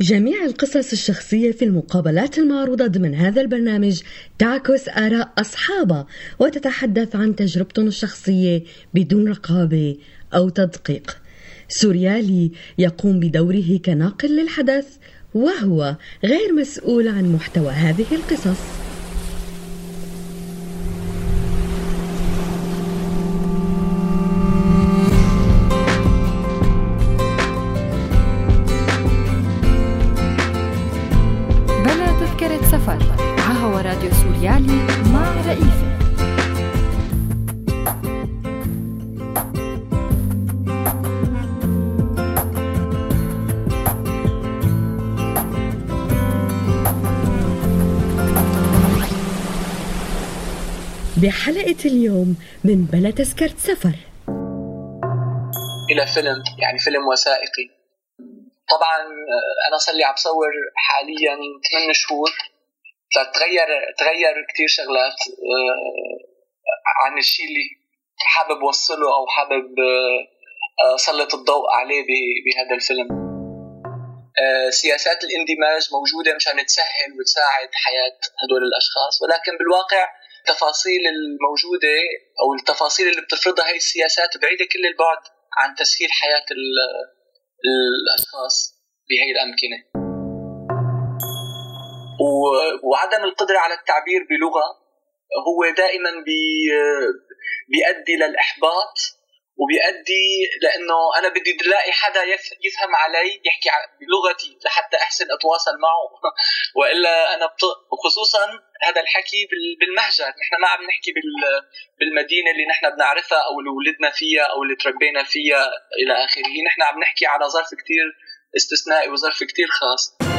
جميع القصص الشخصية في المقابلات المعروضة ضمن هذا البرنامج تعكس آراء أصحابها وتتحدث عن تجربتهم الشخصية بدون رقابة أو تدقيق. سوريالي يقوم بدوره كناقل للحدث وهو غير مسؤول عن محتوى هذه القصص. بحلقة اليوم من بلا تذكرة سفر. إلى فيلم يعني فيلم وثائقي. طبعا آه، أنا صار لي عم بصور حاليا 8 شهور. فتغير تغير كثير شغلات آه، عن الشيء اللي حابب وصله أو حابب آه، سلط الضوء عليه بهذا الفيلم. سياسات الاندماج موجودة مشان تسهل وتساعد حياة هدول الأشخاص. ولكن بالواقع التفاصيل الموجودة أو التفاصيل اللي بتفرضها هي السياسات بعيدة كل البعد عن تسهيل حياة الأشخاص بهي الأمكنة. وعدم القدرة على التعبير بلغة هو دائما بيؤدي للاحباط وبيؤدي لأنه أنا بدي الاقي حدا يفهم علي يحكي بلغتي لحتى أحسن أتواصل معه. وإلا أنا بط... وخصوصا هذا الحكي بالمهجر. نحن ما عم نحكي بالمدينة اللي نحن بنعرفها أو اللي ولدنا فيها أو اللي تربينا فيها إلى آخره. نحن عم نحكي على ظرف كثير استثنائي وظرف كثير خاص.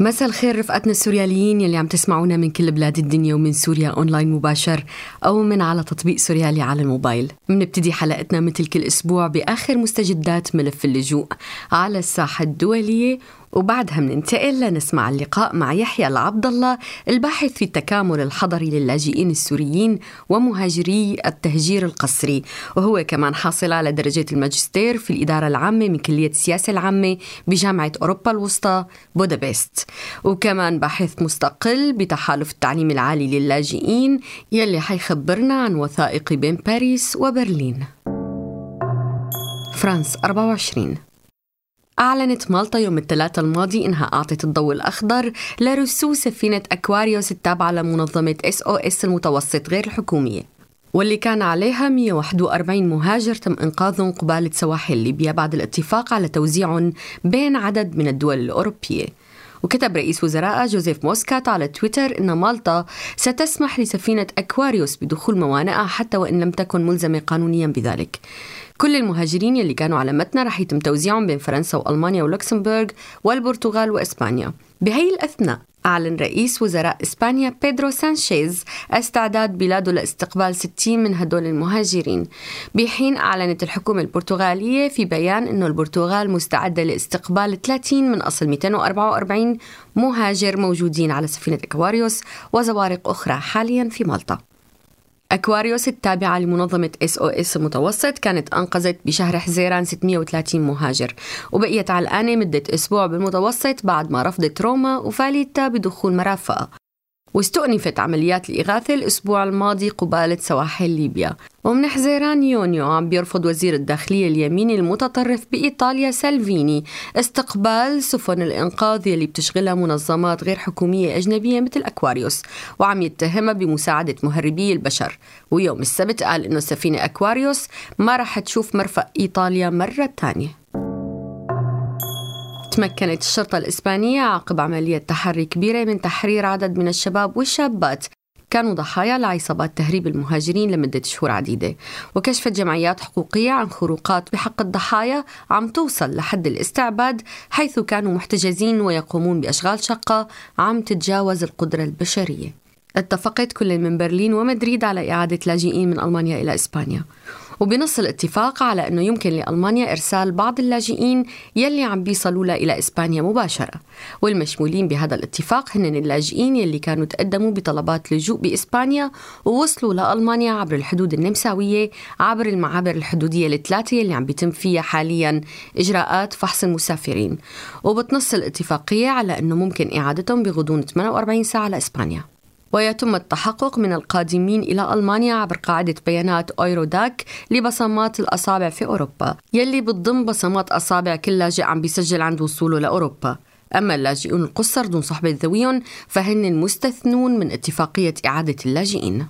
مساء الخير رفقاتنا السورياليين يلي عم تسمعونا من كل بلاد الدنيا ومن سوريا أونلاين مباشر. أو من على تطبيق سوريالي على الموبايل. بنبتدي حلقتنا مثل كل أسبوع بآخر مستجدات ملف اللجوء على الساحة الدولية وبعدها مننتقل لنسمع اللقاء مع يحيى العبد الله الباحث في التكامل الحضري للاجئين السوريين ومهاجري التهجير القسري وهو كمان حاصل على درجة الماجستير في الإدارة العامة من كلية السياسة العامة بجامعة أوروبا الوسطى بودابست وكمان باحث مستقل بتحالف التعليم العالي للاجئين يلي حيخبرنا عن وثائق بين باريس وبرلين. فرانس 24 أعلنت مالطا يوم الثلاثاء الماضي إنها أعطت الضوء الأخضر لرسو سفينة أكواريوس التابعة لمنظمة SOS المتوسط غير الحكومية واللي كان عليها 141 مهاجر تم إنقاذهم قبالة سواحل ليبيا بعد الاتفاق على توزيعهم بين عدد من الدول الأوروبية. وكتب رئيس وزرائها جوزيف موسكات على تويتر أن مالطا ستسمح لسفينة أكواريوس بدخول موانئها حتى وإن لم تكن ملزمة قانونيا بذلك. كل المهاجرين يلي كانوا على متنا رح يتم توزيعهم بين فرنسا وألمانيا ولوكسمبورغ والبرتغال وإسبانيا. بهي الأثناء أعلن رئيس وزراء إسبانيا بيدرو سانشيز استعداد بلاده لاستقبال 60 من هدول المهاجرين. بحين أعلنت الحكومة البرتغالية في بيان أنه البرتغال مستعدة لاستقبال 30 من أصل 244 مهاجر موجودين على سفينة إكواريوس وزوارق أخرى حاليا في مالطا. أكواريوس التابعة لمنظمة SOS المتوسط كانت أنقذت بشهر حزيران 630 مهاجر. وبقيت علقانة مدة أسبوع بالمتوسط بعد ما رفضت روما وفاليتا بدخول مرافقها واستؤنفت عمليات الإغاثة الأسبوع الماضي قبالة سواحل ليبيا. ومن حزيران يونيو عم بيرفض وزير الداخلية اليميني المتطرف بإيطاليا سالفيني استقبال سفن الإنقاذ يلي بتشغلها منظمات غير حكومية أجنبية مثل أكواريوس وعم يتهمها بمساعدة مهربي البشر. ويوم السبت قال إنه السفينة أكواريوس ما رح تشوف مرفق إيطاليا مرة تانية. تمكنت الشرطة الإسبانية عقب عملية تحري كبيرة من تحرير عدد من الشباب والشابات. كانوا ضحايا لعصابات تهريب المهاجرين لمدة شهور عديدة. وكشفت جمعيات حقوقية عن خروقات بحق الضحايا عم توصل لحد الاستعباد حيث كانوا محتجزين ويقومون بأشغال شقة عم تتجاوز القدرة البشرية. اتفقت كل من برلين ومدريد على إعادة لاجئين من ألمانيا إلى إسبانيا. وبنص الاتفاق على أنه يمكن لألمانيا إرسال بعض اللاجئين يلي عم بيصلوا لها إلى إسبانيا مباشرة. والمشمولين بهذا الاتفاق هن اللاجئين يلي كانوا تقدموا بطلبات لجوء بإسبانيا ووصلوا لألمانيا عبر الحدود النمساوية عبر المعابر الحدودية الثلاثة يلي عم بيتم فيها حاليا إجراءات فحص المسافرين. وبتنص الاتفاقية على أنه ممكن إعادتهم بغضون 48 ساعة لإسبانيا. ويتم التحقق من القادمين إلى ألمانيا عبر قاعدة بيانات أويروداك لبصمات الأصابع في أوروبا. يلي بتضم بصمات أصابع كل لاجئ عم بيسجل عند وصوله لأوروبا. أما اللاجئون القصر دون صحبة ذويهم فهن مستثنون من اتفاقية إعادة اللاجئين.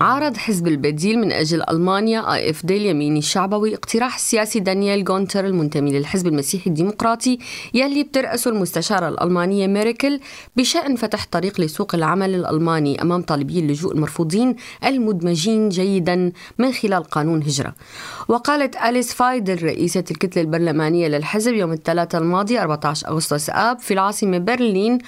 عارض حزب البديل من أجل ألمانيا AfD اليميني الشعبوي اقتراح السياسي دانييل جونتر المنتمي للحزب المسيحي الديمقراطي يلي بترأسه المستشارة الألمانية ميركل بشأن فتح طريق لسوق العمل الألماني أمام طالبي اللجوء المرفوضين المدمجين جيدا من خلال قانون هجرة. وقالت أليس فايدل رئيسة الكتلة البرلمانية للحزب يوم الثلاثاء الماضي 14 أغسطس آب في العاصمة برلين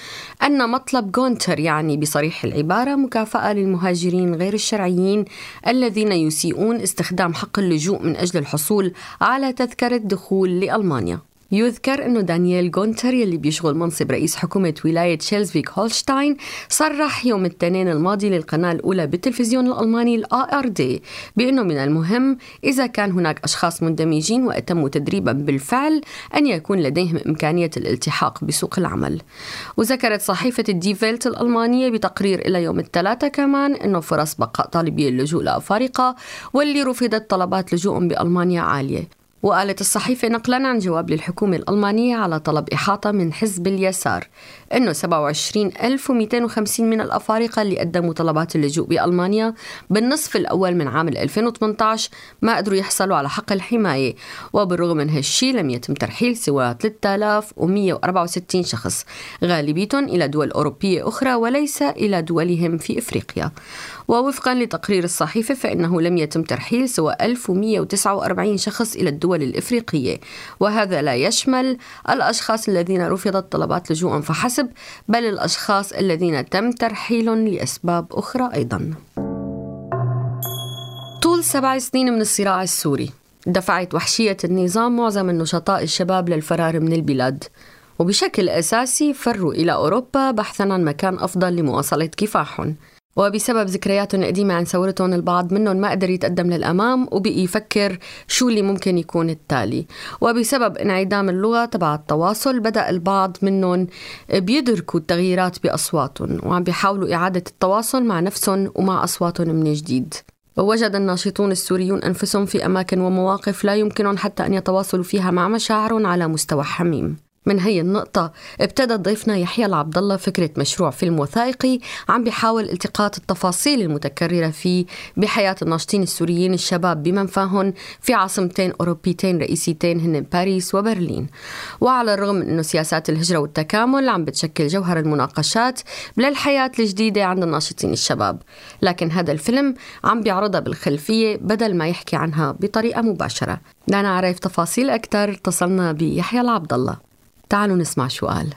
أن مطلب جونتر يعني بصريح العبارة مكافأة للمهاجرين غير الشرعيين الشرعيين الذين يسيئون استخدام حق اللجوء من أجل الحصول على تذكرة دخول لألمانيا. يذكر أنه دانييل جونتر يلي بيشغل منصب رئيس حكومة ولاية شليزفيك هولشتاين صرح يوم الاثنين الماضي للقناة الأولى بالتلفزيون الألماني ARD بأنه من المهم إذا كان هناك أشخاص مندمجين وأتموا تدريبا بالفعل أن يكون لديهم إمكانية الالتحاق بسوق العمل. وذكرت صحيفة دي فيلت الألمانية بتقرير إلها يوم الثلاثاء كمان أنه فرص بقاء طالبي اللجوء الأفارقة واللي رفضت طلبات لجوءهم بألمانيا عالية. وقالت الصحيفة نقلا عن جواب للحكومة الألمانية على طلب إحاطة من حزب اليسار. أنه 27250 من الأفارقة اللي قدموا طلبات اللجوء بألمانيا بالنصف الأول من عام 2018 ما قدروا يحصلوا على حق الحماية. وبالرغم من هالشي لم يتم ترحيل سوى 3164 شخص غالبيتهم إلى دول أوروبية أخرى وليس إلى دولهم في إفريقيا. ووفقا لتقرير الصحيفة فإنه لم يتم ترحيل سوى 1149 شخص إلى الدول الإفريقية. وهذا لا يشمل الأشخاص الذين رفضت طلبات لجوء فحسب بل الأشخاص الذين تم ترحيلهم لأسباب أخرى أيضا. طول سبع سنين من الصراع السوري دفعت وحشية النظام معظم النشطاء الشباب للفرار من البلاد. وبشكل أساسي فروا إلى أوروبا بحثا عن مكان أفضل لمواصلة كفاحهم. وبسبب ذكرياتهم القديمة عن ثورتهم البعض منهم ما قدر يتقدم للأمام وبقي يفكر شو اللي ممكن يكون التالي. وبسبب انعدام اللغة تبع التواصل بدأ البعض منهم بيدركوا التغييرات بأصواتهم وعم بيحاولوا إعادة التواصل مع نفسهم ومع أصواتهم من جديد. ووجد الناشطون السوريون أنفسهم في أماكن ومواقف لا يمكنهم حتى أن يتواصلوا فيها مع مشاعرهم على مستوى حميم. من هي النقطة؟ ابتدى ضيفنا يحيى العبد الله فكرة مشروع فيلم وثائقي عم بيحاول التقاط التفاصيل المتكررة فيه بحياة الناشطين السوريين الشباب بمنفاهن في عاصمتين أوروبيتين رئيسيتين هن باريس وبرلين. وعلى الرغم من أنه سياسات الهجرة والتكامل عم بتشكل جوهر المناقشات للحياة الجديدة عند الناشطين الشباب لكن هذا الفيلم عم بيعرضها بالخلفية بدل ما يحكي عنها بطريقة مباشرة. لنعرف تفاصيل أكثر اتصلنا بيحيى العبد الله تعالوا نسمع شو قال.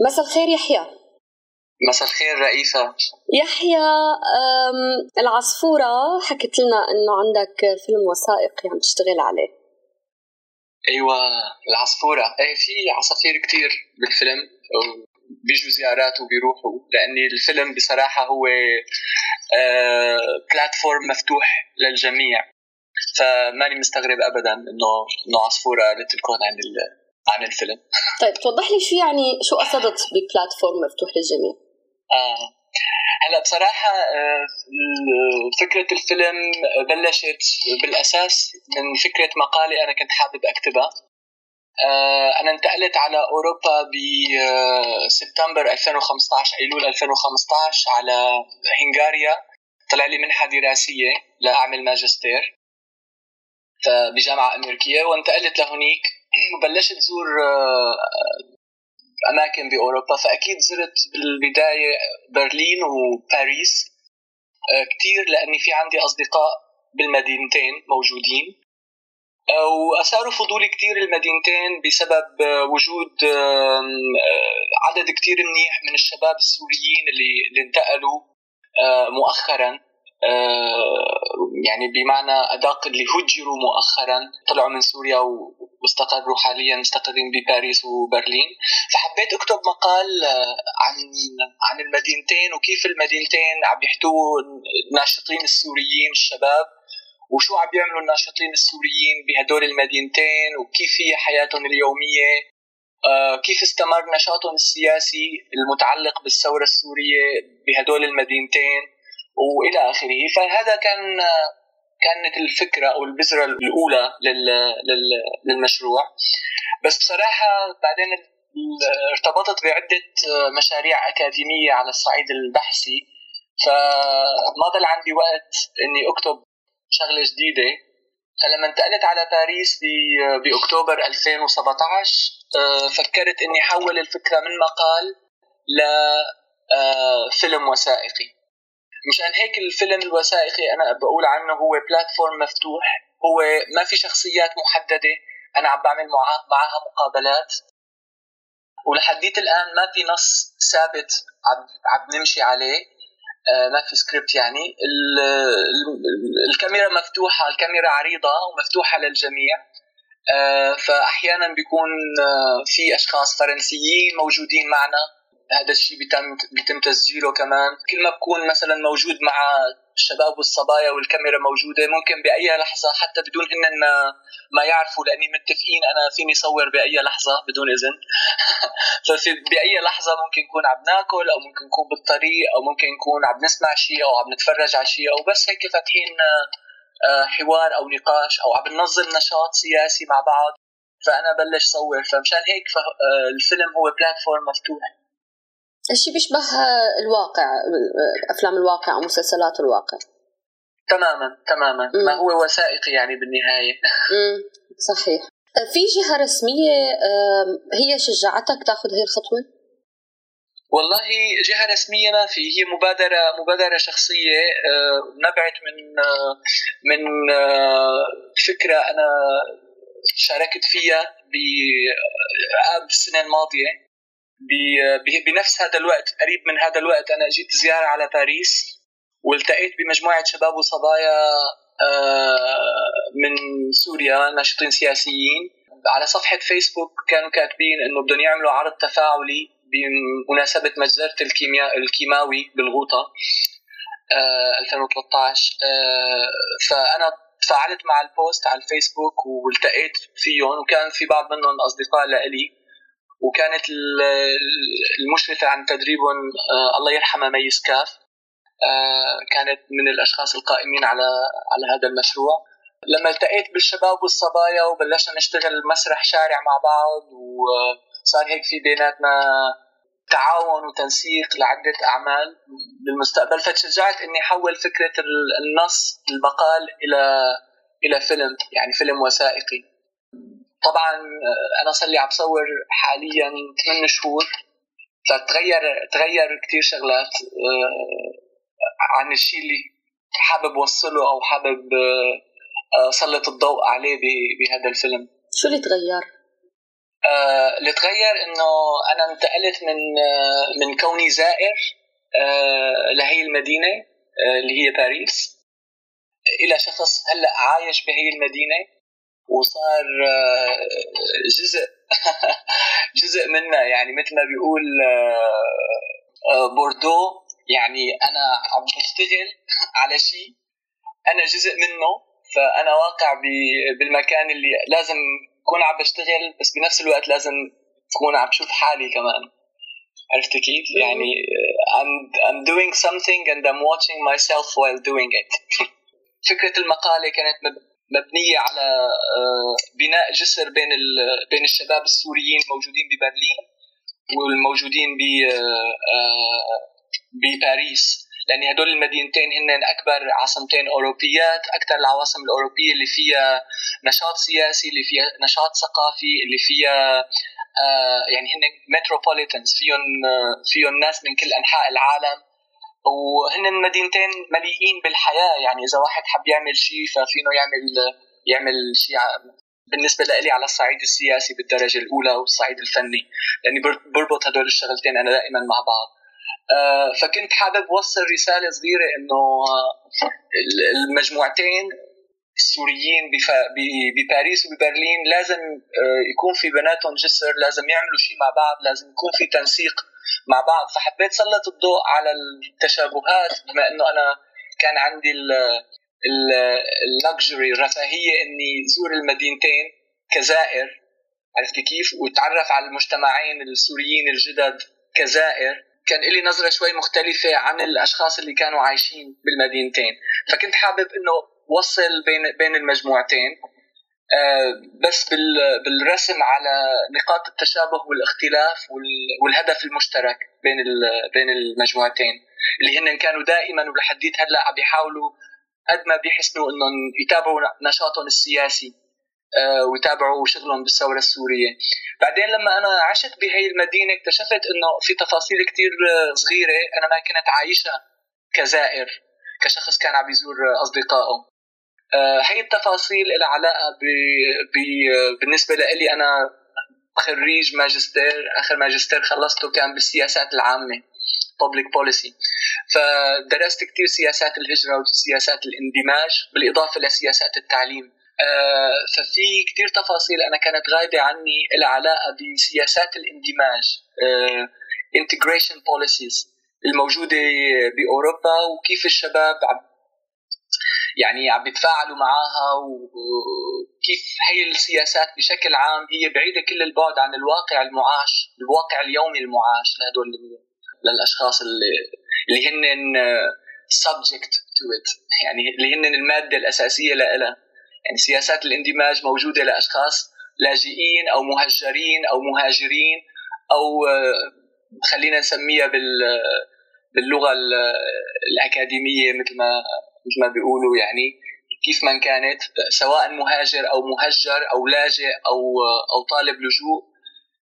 مساء الخير يحيى. مساء الخير رئيسة. يحيى العصفورة حكت لنا إنه عندك فيلم وثائقي عم تشتغل عليه. أيوه العصفورة. إيه في عصافير كتير بالفيلم. بيجوا زيارات وبيروحوا لاني الفيلم بصراحة هو بلاتفورم آه، مفتوح للجميع فماني مستغرب ابدا إنه انه عصفوره قالت لكم عن عن الفيلم طيب توضح لي شو يعني شو قصدت ببلاتفورم مفتوح للجميع؟ آه. هلأ بصراحة آه، فكرة الفيلم بلشت بالأساس من فكرة مقالة أنا كنت حابب أكتبها آه، أنا انتقلت على أوروبا بسبتمبر 2015 أيلول 2015 على هنغاريا. طلع لي منحة دراسية لأعمل ماجستير بجامعة أمريكية وانتقلت لهونيك وبلشت زور آه، أماكن بأوروبا. فأكيد زرت بالبداية برلين وباريس آه، كثير لأني في عندي أصدقاء بالمدينتين موجودين. وأثاروا فضولي كثير المدينتين بسبب وجود عدد كثير منيح من الشباب السوريين اللي, اللي انتقلوا مؤخرا. يعني بمعنى أدق اللي هجروا مؤخرا طلعوا من سوريا واستقروا حاليا مستقرين بباريس وبرلين. فحبيت أكتب مقال عن عن المدينتين وكيف المدينتين عم يحتووا الناشطين السوريين الشباب. وشو عم بيعملوا الناشطين السوريين بهدول المدينتين؟ وكيف هي حياتهم اليومية؟ آه، كيف استمر نشاطهم السياسي المتعلق بالثورة السورية بهدول المدينتين؟ وإلى آخره. فهذا كان كانت الفكرة أو البذرة الأولى للمشروع. بس بصراحة بعدين ارتبطت بعدة مشاريع أكاديمية على الصعيد البحثي. فما ضل عندي وقت إني أكتب شغلة جديدة. فلما انتقلت على باريس بأكتوبر 2017 آه، فكرت إني أحول الفكرة من مقال لفيلم آه، وثائقي. مشان هيك الفيلم الوثائقي أنا بقول عنه هو بلاتفورم مفتوح هو ما في شخصيات محددة أنا عم بعمل معها مقابلات. ولحديت الآن ما في نص ثابت عم نمشي عليه. ما في سكريبت يعني. الكاميرا مفتوحة الكاميرا عريضة ومفتوحة للجميع. آه، فأحيانا بيكون آه، في أشخاص فرنسيين موجودين معنا. هذا الشيء بيتم بيتم تسجيله كمان. كل ما بكون مثلا موجود مع الشباب والصبايا والكاميرا موجودة. ممكن بأي لحظة حتى بدون ما ما يعرفوا لأني متفقين أنا فيني صور بأي لحظة بدون إذن. ففي بأي لحظة ممكن نكون عم ناكل أو ممكن نكون بالطريق أو ممكن نكون عم نسمع شيء أو عم نتفرج على شيء أو بس هيك فاتحين آه، حوار أو نقاش أو عم ننظم نشاط سياسي مع بعض. فأنا بلش صور. فمشان هيك آه، الفيلم هو بلاتفورم مفتوح. الشيء بيشبه الواقع افلام الواقع أو مسلسلات الواقع. تماما تماما. مم. ما هو وثائقي يعني بالنهاية؟ مم. صحيح. في جهة رسمية هي شجعتك تاخذ هي الخطوة؟ والله جهة رسمية ما في هي مبادرة مبادرة شخصية. نبعت من من فكرة أنا شاركت فيها بالسنة الماضية. بنفس هذا الوقت قريب من هذا الوقت أنا جيت زيارة على باريس والتقيت بمجموعة شباب وصبايا آه، من سوريا ناشطين سياسيين. على صفحة فيسبوك كانوا كاتبين إنه بدهم يعملوا عرض تفاعلي بمناسبة مجزرة الكيمياء الكيماوي بالغوطة 2013 آه، آه، فأنا تفاعلت مع البوست على الفيسبوك والتقيت فيهم وكان في بعض منهم أصدقاء لإلي. وكانت المشرفة عن تدريبهم آه، الله يرحمها ميس كاف آه، كانت من الأشخاص القائمين على على هذا المشروع. لما التقيت بالشباب والصبايا وبلشنا نشتغل مسرح شارع مع بعض وصار هيك في بيناتنا تعاون وتنسيق لعدة أعمال. بالمستقبل فتشجعت إني أحول فكرة النص المقال إلى إلى فيلم يعني فيلم وثائقي. طبعا آه، أنا صار لي عم بصور حاليا 8 شهور. فتغير تغير كثير شغلات آه، عن الشيء اللي حابب اوصله أو حابب آه، اسلط الضوء عليه بهذا الفيلم. شو اللي تغير؟ اللي تغير إنه أنا انتقلت من من كوني زائر لهي المدينة اللي هي باريس إلى شخص هلأ عايش بهي المدينة. وصار آه، جزء جزء منا يعني مثل ما بيقول آه، آه، بوردو يعني أنا عم بشتغل على شيء أنا جزء منه فأنا واقع بالمكان اللي لازم أكون عم بشتغل بس بنفس الوقت لازم أكون عم بشوف حالي كمان. عرفت كيف؟ يعني I'm, I'm doing something and I'm watching myself while doing it. فكرة المقالة كانت مبنية على آه، بناء جسر بين بين الشباب السوريين الموجودين ببرلين والموجودين آه، آه، بباريس. لأن هدول المدينتين هن اكبر عاصمتين أوروبيات أكثر العواصم الأوروبية اللي فيها نشاط سياسي اللي فيها نشاط ثقافي اللي فيها يعني هن متروبوليتنز فيهم فيهم ناس من كل أنحاء العالم. وهن المدينتين مليئين بالحياة. يعني إذا واحد حب يعمل شيء ففينه يعمل يعمل شيء بالنسبة لي على الصعيد السياسي بالدرجة الأولى والصعيد الفني. لأني بربط هدول الشغلتين أنا دائما مع بعض. آه، فكنت حابب وصل رسالة صغيرة إنه المجموعتين السوريين بباريس وببرلين لازم آه، يكون في بيناتهم جسر لازم يعملوا شيء مع بعض لازم يكون في تنسيق مع بعض. فحبيت سلط الضوء على التشابهات بما إنه أنا كان عندي اللكجري الرفاهية إني زور المدينتين كزائر. عرفت كيف؟ وتعرف على المجتمعين السوريين الجدد كزائر. كان لي نظرة شوي مختلفة عن الأشخاص اللي كانوا عايشين بالمدينتين. فكنت حابب إنه وصل بين بين المجموعتين. بس بالرسم على نقاط التشابه والاختلاف والهدف المشترك بين بين المجموعتين اللي هن كانوا دائما ولحديت هلأ عم بيحاولوا قد ما بيحسنوا إنهم يتابعوا نشاطهم السياسي آه، ويتابعوا شغلهم بالثورة السورية. بعدين لما أنا عشت بهي المدينة اكتشفت إنه في تفاصيل كتير صغيرة أنا ما كنت عايشها كزائر كشخص كان عم يزور أصدقائه. آه، هي التفاصيل لها علاقة ب... ب... بالنسبة لي أنا خريج ماجستير آخر ماجستير خلصته كان بالسياسات العامة public policy. فدرست كثير سياسات الهجرة وسياسات الاندماج بالإضافة لسياسات التعليم. آه، ففي كثير تفاصيل أنا كانت غايبة عني لها علاقة بسياسات الاندماج آه، integration policies الموجودة بأوروبا وكيف الشباب يعني عم بيتفاعلوا معها وكيف هي السياسات بشكل عام هي بعيدة كل البعد عن الواقع المعاش الواقع اليومي المعاش لهدول للأشخاص اللي اللي هن subject to it. يعني اللي هن المادة الأساسية لها يعني سياسات الاندماج موجودة لأشخاص لاجئين أو مهجرين أو مهاجرين أو خلينا نسميها بال باللغة الأكاديمية مثل ما مثل ما بيقولوا يعني كيف ما كانت سواء مهاجر أو مهجر أو لاجئ أو أو طالب لجوء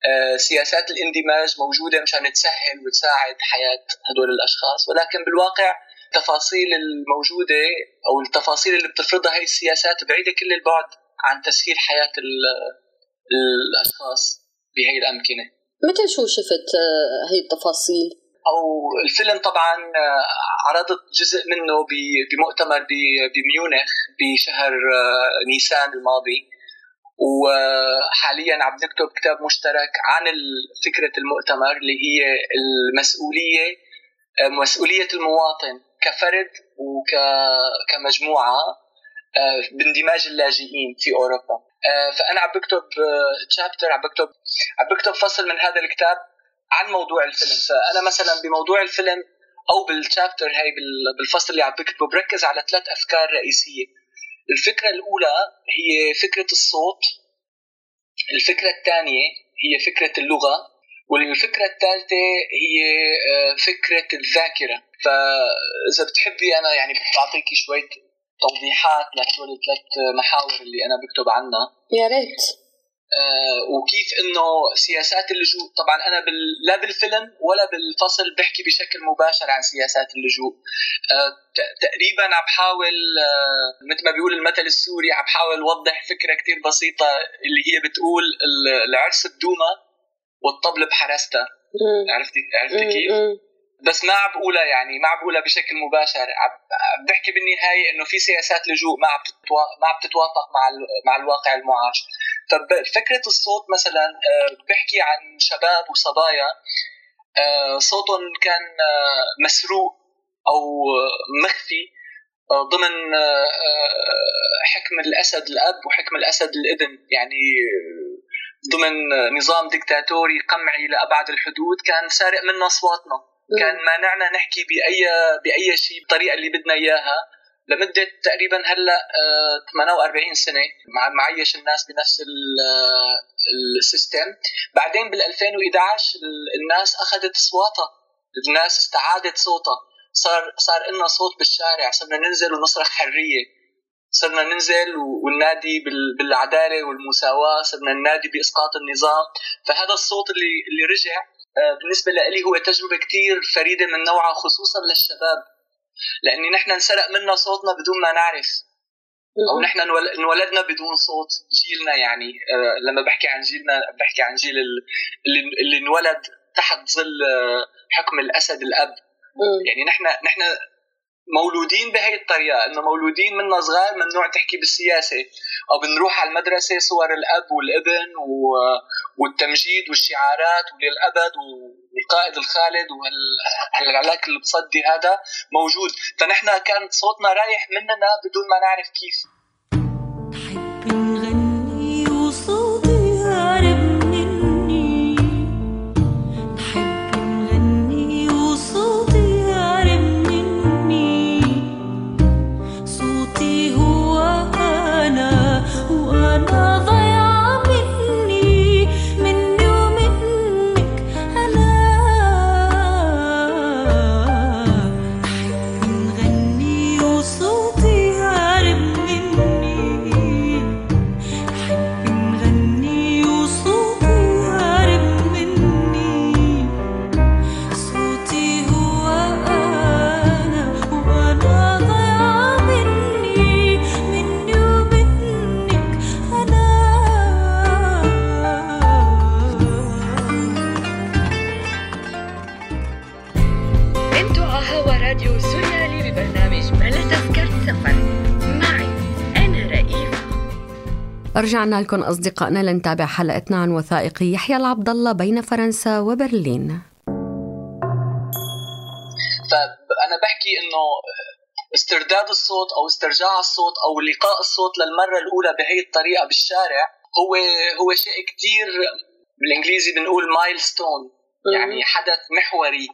آه، سياسات الاندماج موجودة مشان تسهل وتساعد حياة هدول الأشخاص ولكن بالواقع التفاصيل الموجودة أو التفاصيل اللي بتفرضها هي السياسات بعيدة كل البعد عن تسهيل حياة الأشخاص بهي الأمكنة. متى شو شفت آه، هي التفاصيل؟ أو الفيلم طبعا آه، عرضت جزء منه بمؤتمر بميونخ بشهر آه، نيسان الماضي. وحاليا عم نكتب كتاب مشترك عن فكرة المؤتمر اللي هي المسؤولية آه، مسؤولية المواطن كفرد وكمجموعه باندماج اللاجئين في أوروبا. فأنا عم بكتب تشابتر عم بكتب عم بكتب فصل من هذا الكتاب. عن موضوع الفيلم. فأنا مثلا بموضوع الفيلم أو بالشابتر هاي بالفصل اللي عم بكتبه بركز على ثلاث أفكار رئيسية. الفكرة الأولى هي فكرة الصوت الفكرة الثانية هي فكرة اللغة والفكرة الثالثة هي آه، فكرة الذاكرة. فإذا بتحبي أنا يعني بعطيكي شوية توضيحات لهدول الثلاث محاور اللي أنا بكتب عنها. يا ريت. وكيف إنه سياسات اللجوء طبعا أنا بال... لا بالفيلم ولا بالفصل بحكي بشكل مباشر عن سياسات اللجوء. آه، تقريبا عم بحاول آه، مثل ما بيقول المثل السوري عم بحاول اوضح فكرة كتير بسيطة اللي هي بتقول العرس بدومة والطبل بحرستها عرفتي عرفتي كيف؟ بس ما عم بقولها يعني ما عم بقولها بشكل مباشر. عم بحكي بالنهاية إنه في سياسات لجوء ما عم ما عم تتوافق مع مع الواقع المعاش. ففكره الصوت مثلا آه، بحكي عن شباب وصبايا آه، صوتهم كان آه، مسروق أو مخفي ضمن حكم الأسد الأب وحكم الأسد الابن. يعني ضمن نظام ديكتاتوري قمعي لأبعد الحدود كان سارق منا أصواتنا. كان مانعنا نحكي باي بأي شيء بالطريقة اللي بدنا إياها. لمدة تقريبا هلأ 48 آه، سنة مع معيش الناس بنفس آه، السيستم. بعدين بال 2011 الناس أخذت اصواتها الناس استعادت صوتها. صار صار لنا صوت بالشارع. صرنا ننزل ونصرخ حرية. صرنا ننزل وننادي بالعدالة والمساواة. صرنا ننادي بإسقاط النظام. فهذا الصوت اللي اللي رجع بالنسبة لي هو تجربة كثير فريدة من نوعها خصوصا للشباب. لاني نحن انسرق منا صوتنا بدون ما نعرف. أو نحن انولدنا بدون صوت جيلنا يعني. آه، لما بحكي عن جيلنا بحكي عن جيل اللي, اللي انولد تحت ظل آه، حكم الأسد الأب. يعني نحن نحن مولودين بهي الطريقة إنه مولودين منا صغار ممنوع تحكي بالسياسة. أو بنروح على المدرسة صور الأب والابن والتمجيد والشعارات وللأبد والقائد الخالد وهالعلاك اللي بصدي هذا موجود. فنحن كان صوتنا رايح مننا بدون ما نعرف كيف. رجعنا لكم أصدقائنا لنتابع حلقتنا عن وثائقي يحيى العبد الله بين فرنسا وبرلين. فأنا بحكي إنه استرداد الصوت أو استرجاع الصوت أو لقاء الصوت للمرة الأولى بهي الطريقة بالشارع هو هو شيء كثير بالإنجليزي بنقول مايلستون يعني حدث محوري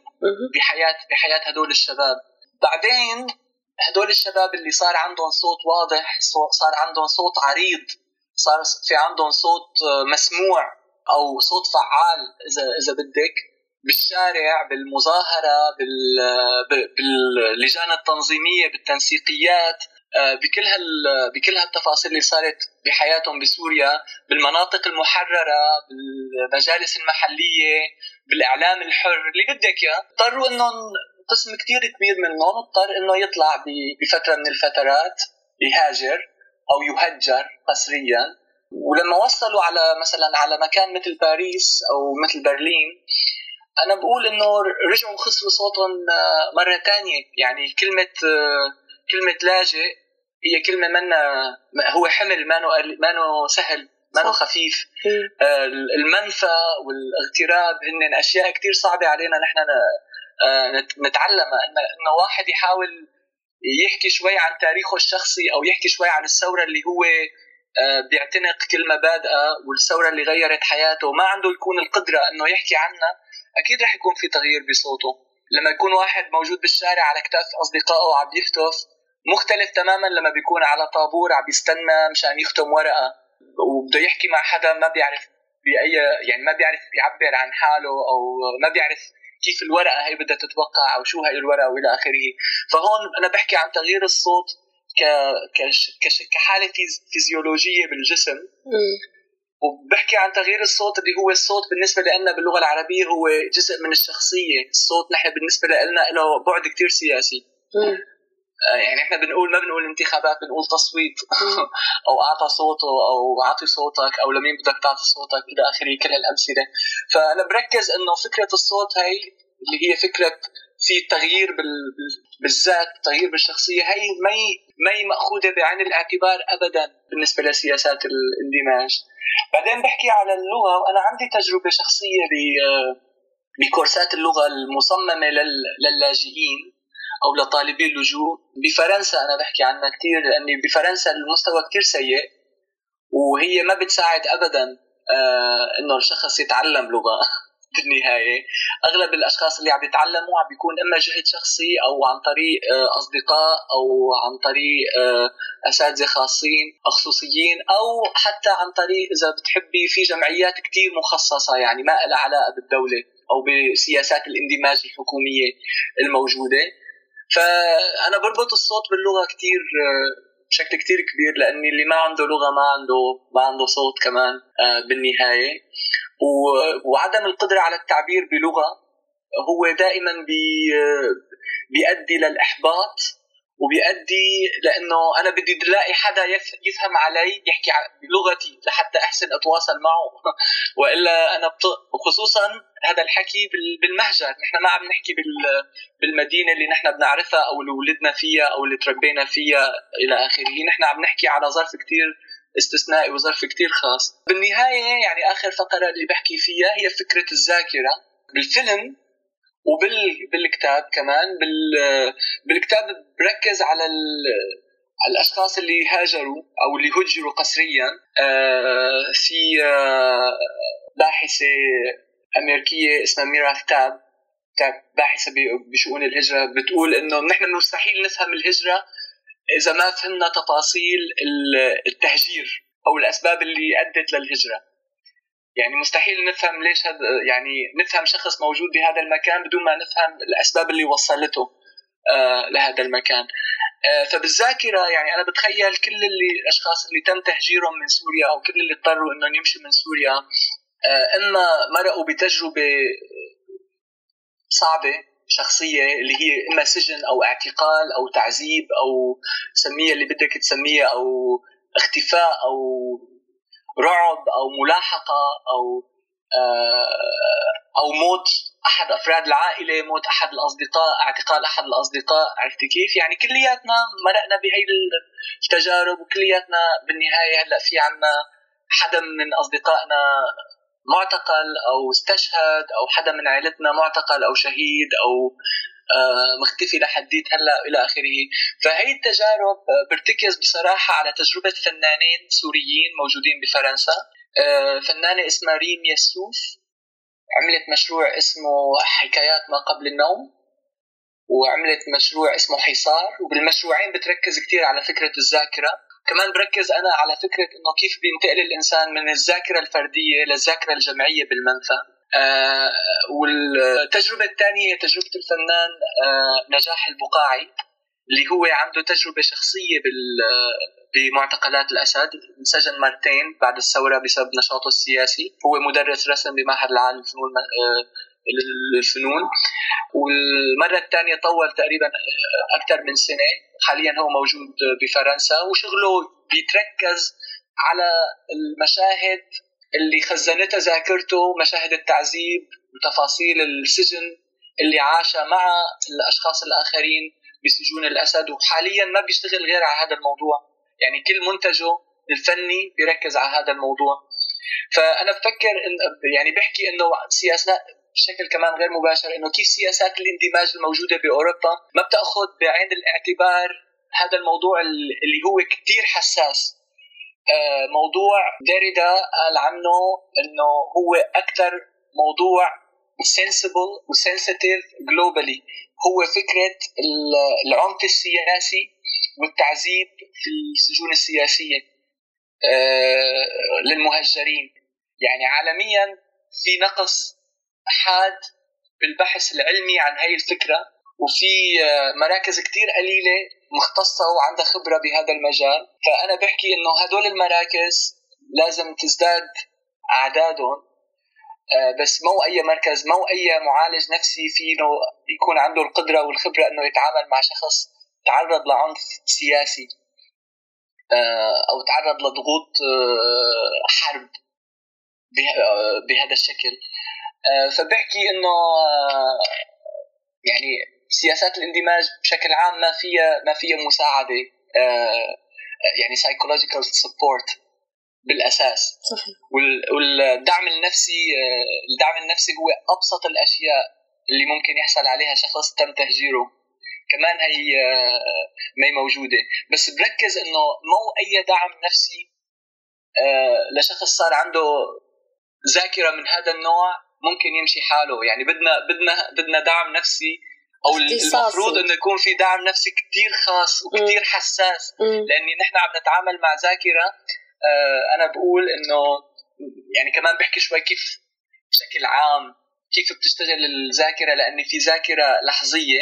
بحياة بحياة هدول الشباب. بعدين هدول الشباب اللي صار عندهم صوت واضح صار عندهم صوت عريض. صار في عندهم صوت آه، مسموع أو صوت فعال إذا إذا بدك بالشارع بالمظاهرة باللجان التنظيمية بالتنسيقيات آه، بكل هال بكل هالتفاصيل اللي صارت بحياتهم بسوريا بالمناطق المحررة بالمجالس المحلية بالإعلام الحر اللي بدك إياه. اضطروا إنهم قسم كثير كبير منهم اضطر إنه يطلع بفترة من الفترات يهاجر. أو يهجر قسريا. ولما وصلوا على مثلا على مكان مثل باريس أو مثل برلين أنا بقول إنه رجعوا خسروا صوتهم آه، مرة ثانية يعني كلمة آه، كلمة لاجئ هي كلمة منا هو حمل ما ما سهل ما خفيف. آه، المنفى والاغتراب هن أشياء كثير صعبة علينا. نحن نتعلمها إنه واحد يحاول يحكي شوي عن تاريخه الشخصي أو يحكي شوي عن الثورة اللي هو آه، بيعتنق كل مبادئه والثورة اللي غيرت حياته. ما عنده يكون القدرة إنه يحكي عنها. أكيد رح يكون في تغيير بصوته. لما يكون واحد موجود بالشارع على كتاف أصدقائه وعم يهتف مختلف تماما لما بيكون على طابور عم يستنى مشان يختم ورقة. وبده يحكي مع حدا ما بيعرف بأي يعني ما بيعرف يعبر عن حاله أو ما بيعرف كيف الورقة هي بدها تتوقع أو شو هي الورقة وإلى آخره. فهون أنا بحكي عن تغيير الصوت ك... كحالة فيزيولوجية بالجسم. وبحكي عن تغيير الصوت اللي هو الصوت بالنسبة لنا باللغة العربية هو جزء من الشخصية. الصوت نحن بالنسبة لنا له بعد كثير سياسي. يعني إحنا بنقول ما بنقول انتخابات بنقول تصويت. أو أعطى صوته أو اعطي صوتك أو لمين بدك تعطي صوتك إلى آخره كل هالأمثلة. فأنا بركز إنه فكرة الصوت هي اللي هي فكرة في تغيير بالذات تغيير بالشخصية. هي ما ما مأخوذة بعين الاعتبار ابدا بالنسبة لسياسات الاندماج. بعدين بحكي على اللغة وأنا عندي تجربة شخصية بكورسات اللغة المصممة للاجئين. أو لطالبي اللجوء. بفرنسا أنا بحكي عنها كثير لأني بفرنسا المستوى كثير سيء وهي ما بتساعد ابدا آه إنه الشخص يتعلم لغة بالنهاية. أغلب الأشخاص اللي عم يتعلموا عم بيكون إما جهد شخصي أو عن طريق آه أصدقاء أو عن طريق آه أساتذة خاصين خصوصيين أو حتى عن طريق إذا بتحبي في جمعيات كثير مخصصة يعني ما لها علاقة بالدولة أو بسياسات الاندماج الحكومية الموجودة. فأنا بربط الصوت باللغة كثير بشكل كثير كبير لأني اللي ما عنده لغة ما عنده ما عنده صوت كمان آه، بالنهاية. وعدم القدرة على التعبير بلغة هو دائما بي بيؤدي للإحباط. وبيؤدي لأنه أنا بدي الاقي حدا يفهم علي يحكي بلغتي لحتى أحسن أتواصل معه. وإلا أنا بطق وخصوصا هذا الحكي بالمهجر. نحن ما عم نحكي بالمدينة اللي نحن بنعرفها أو اللي ولدنا فيها أو اللي تربينا فيها إلى آخره. نحن عم نحكي على ظرف كثير استثنائي وظرف كثير خاص. بالنهاية يعني آخر فقرة اللي بحكي فيها هي فكرة الذاكرة. بالفيلم وبالكتاب كمان بال بالكتاب بركز على الأشخاص اللي هاجروا أو اللي هجروا قسريا. آه، في آه، باحثة أمريكية اسمها ميرا فتاب باحثة بشؤون الهجرة بتقول إنه نحن مستحيل نفهم الهجرة إذا ما فهمنا تفاصيل التهجير أو الأسباب اللي أدت للهجرة. يعني مستحيل نفهم ليش هذا يعني نفهم شخص موجود بهذا المكان بدون ما نفهم الأسباب اللي وصلته آه لهذا المكان. آه فبالذاكرة يعني أنا بتخيل كل اللي الأشخاص اللي تم تهجيرهم من سوريا أو كل اللي اضطروا إنهم يمشوا من سوريا آه إما مرقوا بتجربة صعبة شخصية اللي هي إما سجن أو اعتقال أو تعذيب أو سميها اللي بدك تسميها أو اختفاء أو رعب أو ملاحقة أو آه، أو موت أحد أفراد العائلة موت أحد الأصدقاء اعتقال أحد الأصدقاء عرفت كيف؟ يعني كلياتنا مرقنا بهي التجارب وكلياتنا بالنهاية هلأ في عنا حدا من أصدقائنا معتقل أو استشهد أو حدا من عائلتنا معتقل أو شهيد أو مختفي لحديت هلا إلى آخره. فهي التجارب آه، برتكز بصراحة على تجربة فنانين سوريين موجودين بفرنسا. آه، فنانة اسمها ريم يسوف عملت مشروع اسمه حكايات ما قبل النوم. وعملت مشروع اسمه حصار. وبالمشروعين بتركز كثير على فكرة الذاكرة. كمان بركز أنا على فكرة إنه كيف بينتقل الإنسان من الذاكرة الفردية للذاكرة الجمعية بالمنفى. آه والتجربة الثانية هي تجربة الفنان آه نجاح البقاعي اللي هو عنده تجربة شخصية بال بمعتقلات الأسد انسجن مرتين بعد الثورة بسبب نشاطه السياسي. هو مدرس رسم بمعهد العالم للفنون آه، للفنون. والمرة الثانية طول تقريبا آه، أكثر من سنة. حاليا هو موجود بفرنسا وشغله بيتركز على المشاهد اللي خزنتها ذاكرته مشاهد التعذيب وتفاصيل السجن اللي عاشها مع الأشخاص الآخرين بسجون الأسد. وحاليا ما بيشتغل غير على هذا الموضوع. يعني كل منتجه الفني بيركز على هذا الموضوع. فأنا بفكر إن يعني بحكي إنه سياسات بشكل كمان غير مباشر إنه كيف سياسات الاندماج الموجودة بأوروبا ما بتأخذ بعين الاعتبار هذا الموضوع اللي هو كثير حساس. موضوع ديريدا قال عنه إنه هو أكثر موضوع سنسبل وسنسيتيف جلوبالي هو فكرة العنف السياسي والتعذيب في السجون السياسية آه، للمهجرين يعني عالميا في نقص حاد بالبحث العلمي عن هي الفكرة وفي آه، مراكز كتير قليلة مختصة وعندها خبرة بهذا المجال. فأنا بحكي إنه هدول المراكز لازم تزداد أعدادهم. آه، بس مو أي مركز مو أي معالج نفسي فيه يكون عنده القدرة والخبرة إنه يتعامل مع شخص تعرض لعنف سياسي آه، أو تعرض لضغوط حرب بهذا الشكل. فبحكي إنه يعني سياسات الاندماج بشكل عام ما فيها ما فيها مساعدة آه، يعني psychological support بالأساس. صحيح. والدعم النفسي آه، الدعم النفسي هو أبسط الأشياء اللي ممكن يحصل عليها شخص تم تهجيره. كمان هي آه، ما هي موجودة. بس بركز إنه مو أي دعم نفسي لشخص صار عنده ذاكرة من هذا النوع ممكن يمشي حاله. يعني بدنا بدنا بدنا دعم نفسي أو المفروض إنه يكون في دعم نفسي كثير خاص وكثير حساس. لأني نحن عم نتعامل مع ذاكرة آه أنا بقول إنه يعني كمان بحكي شوي كيف بشكل عام كيف بتشتغل الذاكرة لأن في ذاكرة لحظية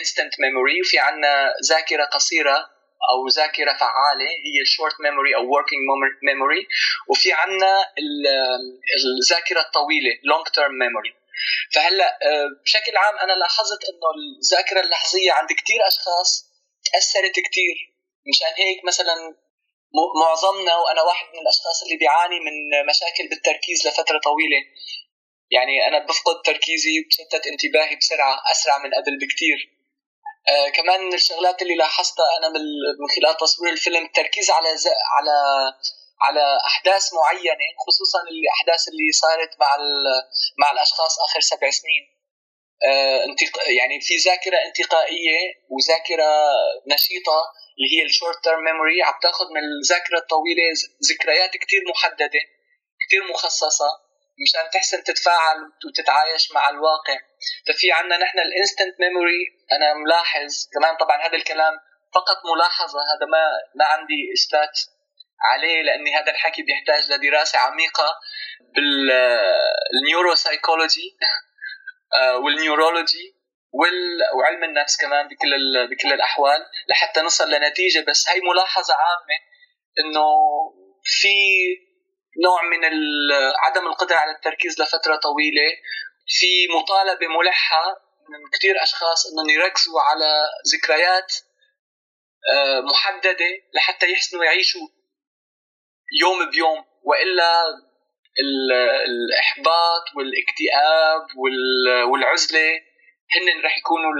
instant memory وفي عنا ذاكرة قصيرة أو ذاكرة فعالة هي short memory أو working memory. وفي عنا الذاكرة الطويلة long term memory. فهلأ آه، بشكل عام أنا لاحظت إنه الذاكرة اللحظية عند كثير أشخاص اثرت كثير مشان هيك مثلا معظمنا وأنا واحد من الأشخاص اللي بيعاني من مشاكل بالتركيز لفترة طويلة. يعني أنا بفقد تركيزي بشتت انتباهي بسرعة أسرع من قبل بكثير آه كمان من الشغلات اللي لاحظتها أنا من خلال تصوير الفيلم التركيز على على على أحداث معينة خصوصا الأحداث اللي صارت مع مع الأشخاص آخر سبع سنين. آه يعني في ذاكرة انتقائية وذاكرة نشيطة اللي هي ال short term memory عم تاخذ من الذاكرة الطويلة ذكريات كثير محددة كثير مخصصة مشان تحسن تتفاعل وتتعايش مع الواقع. ففي عندنا نحن ال instant memory أنا ملاحظ كمان طبعا هذا الكلام فقط ملاحظة هذا ما ما عندي اثبات عليه لاني هذا الحكي بيحتاج لدراسة عميقة بال neuropsychology آه، والنيورولوجي وعلم النفس كمان بكل بكل الأحوال لحتى نصل لنتيجة. بس هي ملاحظة عامة إنه في نوع من عدم القدرة على التركيز لفترة طويلة. في مطالبة ملحة من كثير أشخاص إنهم يركزوا على ذكريات آه، محددة لحتى يحسنوا يعيشوا يوم بيوم وإلا الإحباط والاكتئاب والعزلة هن رح يكونوا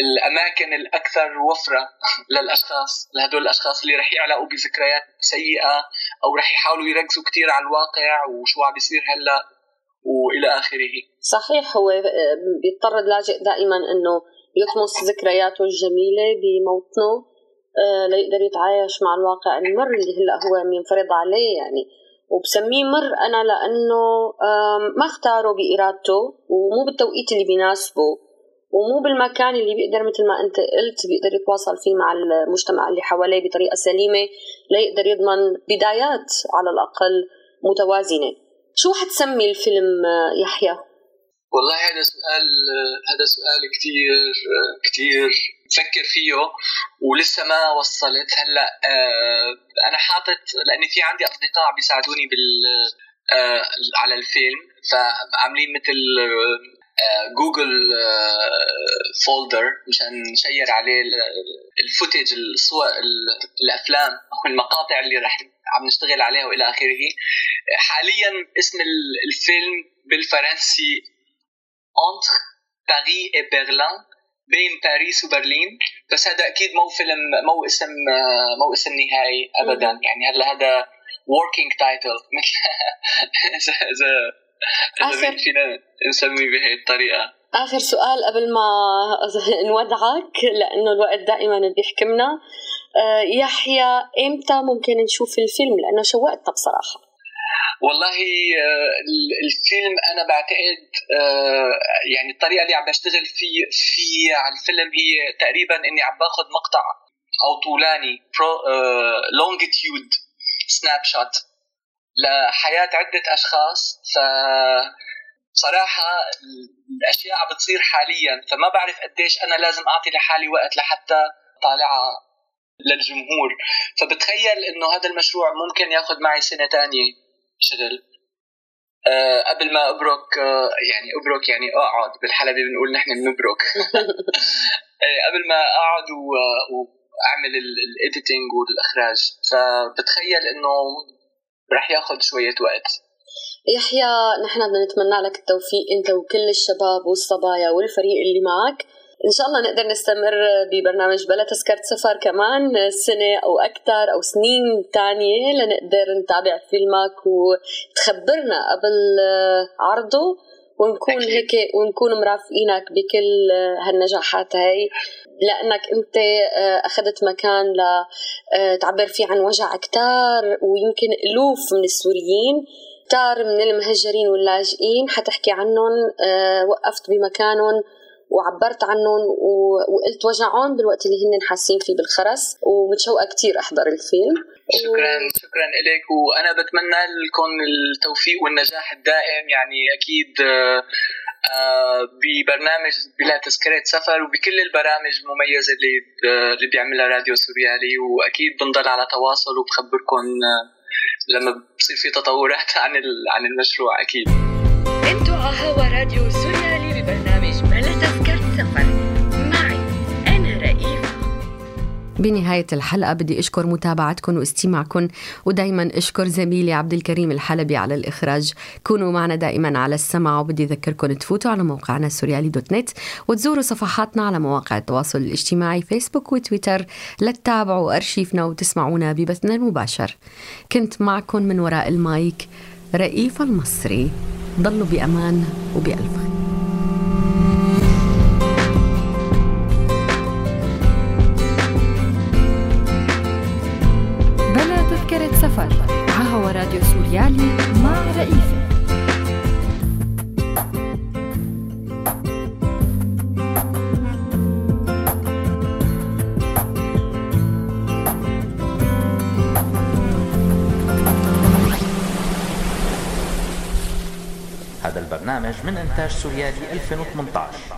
الأماكن الأكثر وفرة للأشخاص لهدول الأشخاص اللي رح يعلقوا بذكريات سيئة أو رح يحاولوا يركزوا كثير على الواقع وشو عم بيصير هلأ وإلى آخره. صحيح هو بيضطر اللاجئ دائما إنه يطمس ذكرياته الجميلة بموطنه آه، ليقدر يتعايش مع الواقع. المر اللي هلا هو عم ينفرض عليه يعني وبسميه مر أنا لأنه ما اختاره بإرادته ومو بالتوقيت اللي بيناسبه ومو بالمكان اللي بيقدر مثل ما أنت قلت بيقدر يتواصل فيه مع المجتمع اللي حواليه بطريقة سليمة ليقدر يضمن بدايات على الأقل متوازنة. شو حتسمي الفيلم يحيى؟ والله هذا سؤال هذا سؤال كثير كثير بفكر فيه ولسه ما وصلت. هلا آه، أنا حاطط لأني في عندي أصدقاء بيساعدوني بال آه، على الفيلم فعاملين مثل Google folder مشان ن share عليه ال footage الصور الأفلام أو المقاطع اللي رح عم نشتغل عليها وإلى آخره. حاليا اسم الفيلم بالفرنسي Entre Paris et Berlin بين باريس وبرلين بس هذا أكيد مو فيلم مو اسم مو اسم نهائي ابدا. يعني هلا هذا working title. مثل إذا إذا فينا نسميه بهي الطريقة. آخر سؤال قبل ما نودعك لأنه الوقت دائما بيحكمنا آه، يحيى إمتى ممكن نشوف الفيلم؟ لأنه شوقتنا بصراحة. والله آه، الفيلم أنا بعتقد آه، يعني الطريقة اللي عم بشتغل في في على الفيلم هي تقريبا إني عم باخذ مقطع أو طولاني لونجيتيود سناب شوت لحياة عدة أشخاص. ف صراحة الأشياء عم بتصير حاليا فما بعرف قديش أنا لازم أعطي لحالي وقت لحتى طالعها للجمهور. فبتخيل إنه هذا المشروع ممكن ياخذ معي سنة تانية. شغل أه قبل ما أبرك أه يعني أبرك يعني أقعد بالحلبي بنقول نحن بنبرك. أه قبل ما أقعد وأعمل الايديتنج والإخراج فبتخيل إنه رح ياخذ شوية وقت. يحيى نحن بدنا نتمنى لك التوفيق أنت وكل الشباب والصبايا والفريق اللي معك. إن شاء الله نقدر نستمر ببرنامج بلا تذكرة سفر كمان سنة أو أكثر أو سنين تانية لنقدر نتابع فيلمك وتخبرنا قبل عرضه ونكون. هيك ونكون مرافقينك بكل هالنجاحات هاي لأنك أنت أخذت مكان لتعبر فيه عن وجع كتار ويمكن ألوف من السوريين كتار من المهجرين واللاجئين حتحكي عنهم آه، وقفت بمكانهم وعبرت عنهم وقلت وجعهم بالوقت اللي هن حاسين فيه بالخرس ومتشوقة كثير أحضر الفيلم. شكرا. شكرا لك وأنا بتمنى لكم التوفيق والنجاح الدائم. يعني أكيد آه، آه، ببرنامج بلا تذكرة سفر وبكل البرامج المميزة اللي اللي بيعملها راديو سوريالي. وأكيد بنضل على تواصل وبخبركم لما بصير في تطورات عن عن المشروع أكيد. أنتوا على هوا راديو سوريالي بنهاية الحلقة بدي أشكر متابعتكم واستماعكم ودايما أشكر زميلي عبد الكريم الحلبي على الإخراج. كونوا معنا دائما على السمع وبدي أذكركم تفوتوا على موقعنا سوريالي دوت نت وتزوروا صفحاتنا على مواقع التواصل الاجتماعي فيسبوك وتويتر. لتتابعوا أرشيفنا وتسمعونا ببثنا المباشر. كنت معكم من وراء المايك رئيف المصري. ضلوا بأمان وبألف خير. هذا البرنامج من إنتاج سوريالي 2018